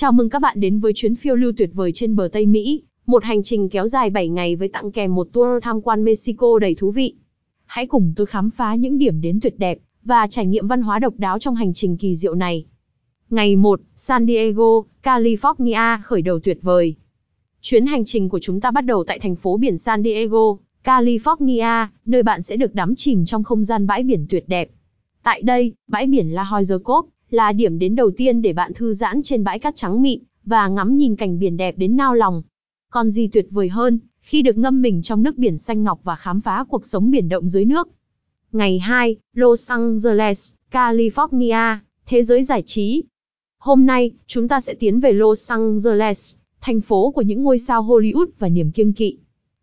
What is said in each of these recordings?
Chào mừng các bạn đến với chuyến phiêu lưu tuyệt vời trên bờ Tây Mỹ, một hành trình kéo dài 7 ngày với tặng kèm một tour tham quan Mexico đầy thú vị. Hãy cùng tôi khám phá những điểm đến tuyệt đẹp và trải nghiệm văn hóa độc đáo trong hành trình kỳ diệu này. Ngày 1, San Diego, California khởi đầu tuyệt vời. Chuyến hành trình của chúng ta bắt đầu tại thành phố biển San Diego, California, nơi bạn sẽ được đắm chìm trong không gian bãi biển tuyệt đẹp. Tại đây, bãi biển La Jolla Cove là điểm đến đầu tiên để bạn thư giãn trên bãi cát trắng mịn và ngắm nhìn cảnh biển đẹp đến nao lòng. Còn gì tuyệt vời hơn khi được ngâm mình trong nước biển xanh ngọc và khám phá cuộc sống biển động dưới nước. Ngày 2, Los Angeles, California, thế giới giải trí. Hôm nay, chúng ta sẽ tiến về Los Angeles, thành phố của những ngôi sao Hollywood và niềm kiêng kỵ.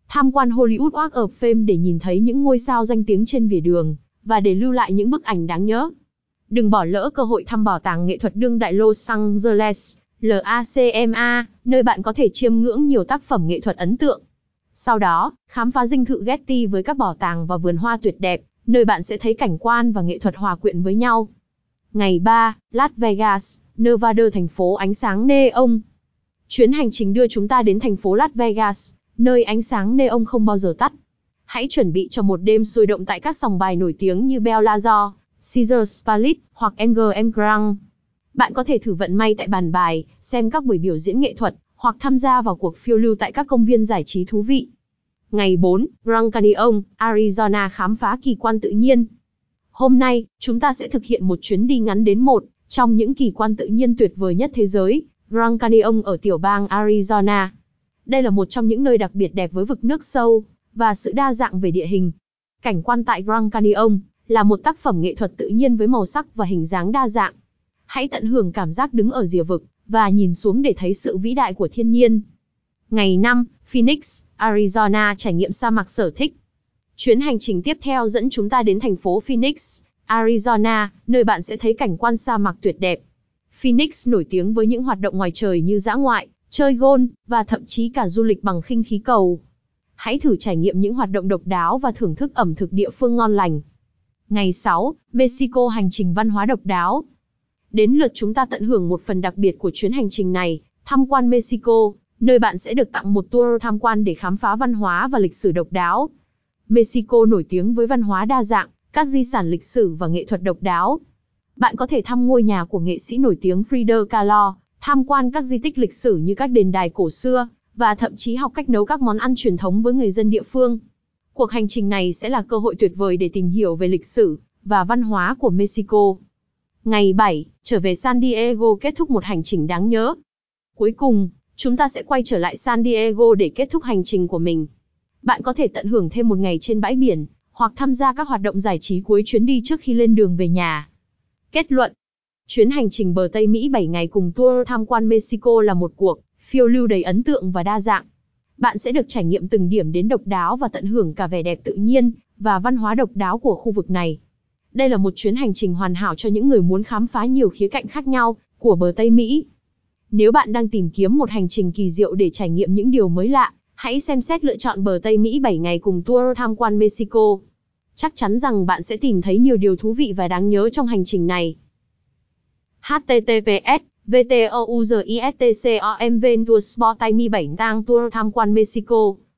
Tham quan Hollywood Walk of Fame để nhìn thấy những ngôi sao danh tiếng trên vỉa đường, và để lưu lại những bức ảnh đáng nhớ. Đừng bỏ lỡ cơ hội thăm bảo tàng nghệ thuật đương đại Los Angeles, LACMA, nơi bạn có thể chiêm ngưỡng nhiều tác phẩm nghệ thuật ấn tượng. Sau đó, khám phá dinh thự Getty với các bảo tàng và vườn hoa tuyệt đẹp, nơi bạn sẽ thấy cảnh quan và nghệ thuật hòa quyện với nhau. Ngày 3, Las Vegas, Nevada thành phố ánh sáng neon. Chuyến hành trình đưa chúng ta đến thành phố Las Vegas, nơi ánh sáng neon không bao giờ tắt. Hãy chuẩn bị cho một đêm sôi động tại các sòng bài nổi tiếng như Bellagio, Caesars Palace hoặc MGM Grand. Bạn có thể thử vận may tại bàn bài, xem các buổi biểu diễn nghệ thuật, hoặc tham gia vào cuộc phiêu lưu tại các công viên giải trí thú vị. Ngày 4, Grand Canyon, Arizona khám phá kỳ quan tự nhiên. Hôm nay, chúng ta sẽ thực hiện một chuyến đi ngắn đến một trong những kỳ quan tự nhiên tuyệt vời nhất thế giới, Grand Canyon ở tiểu bang Arizona. Đây là một trong những nơi đặc biệt đẹp với vực nước sâu và sự đa dạng về địa hình. Cảnh quan tại Grand Canyon là một tác phẩm nghệ thuật tự nhiên với màu sắc và hình dáng đa dạng. Hãy tận hưởng cảm giác đứng ở rìa vực và nhìn xuống để thấy sự vĩ đại của thiên nhiên. Ngày 5, Phoenix, Arizona trải nghiệm sa mạc sở thích. Chuyến hành trình tiếp theo dẫn chúng ta đến thành phố Phoenix, Arizona, nơi bạn sẽ thấy cảnh quan sa mạc tuyệt đẹp. Phoenix nổi tiếng với những hoạt động ngoài trời như dã ngoại, chơi golf và thậm chí cả du lịch bằng khinh khí cầu. Hãy thử trải nghiệm những hoạt động độc đáo và thưởng thức ẩm thực địa phương ngon lành. Ngày 6, Mexico hành trình văn hóa độc đáo. Đến lượt chúng ta tận hưởng một phần đặc biệt của chuyến hành trình này, tham quan Mexico, nơi bạn sẽ được tặng một tour tham quan để khám phá văn hóa và lịch sử độc đáo. Mexico nổi tiếng với văn hóa đa dạng, các di sản lịch sử và nghệ thuật độc đáo. Bạn có thể thăm ngôi nhà của nghệ sĩ nổi tiếng Frida Kahlo, tham quan các di tích lịch sử như các đền đài cổ xưa, và thậm chí học cách nấu các món ăn truyền thống với người dân địa phương. Cuộc hành trình này sẽ là cơ hội tuyệt vời để tìm hiểu về lịch sử và văn hóa của Mexico. Ngày 7, trở về San Diego kết thúc một hành trình đáng nhớ. Cuối cùng, chúng ta sẽ quay trở lại San Diego để kết thúc hành trình của mình. Bạn có thể tận hưởng thêm một ngày trên bãi biển, hoặc tham gia các hoạt động giải trí cuối chuyến đi trước khi lên đường về nhà. Kết luận Chuyến hành trình bờ Tây Mỹ 7 ngày cùng tour tham quan Mexico là một cuộc phiêu lưu đầy ấn tượng và đa dạng. Bạn sẽ được trải nghiệm từng điểm đến độc đáo và tận hưởng cả vẻ đẹp tự nhiên và văn hóa độc đáo của khu vực này. Đây là một chuyến hành trình hoàn hảo cho những người muốn khám phá nhiều khía cạnh khác nhau của bờ Tây Mỹ. Nếu bạn đang tìm kiếm một hành trình kỳ diệu để trải nghiệm những điều mới lạ, hãy xem xét lựa chọn bờ Tây Mỹ 7 ngày cùng tour tham quan Mexico. Chắc chắn rằng bạn sẽ tìm thấy nhiều điều thú vị và đáng nhớ trong hành trình này. https VTOUZISTCOM Venture Sport Time 7 tang tour tham quan Mexico.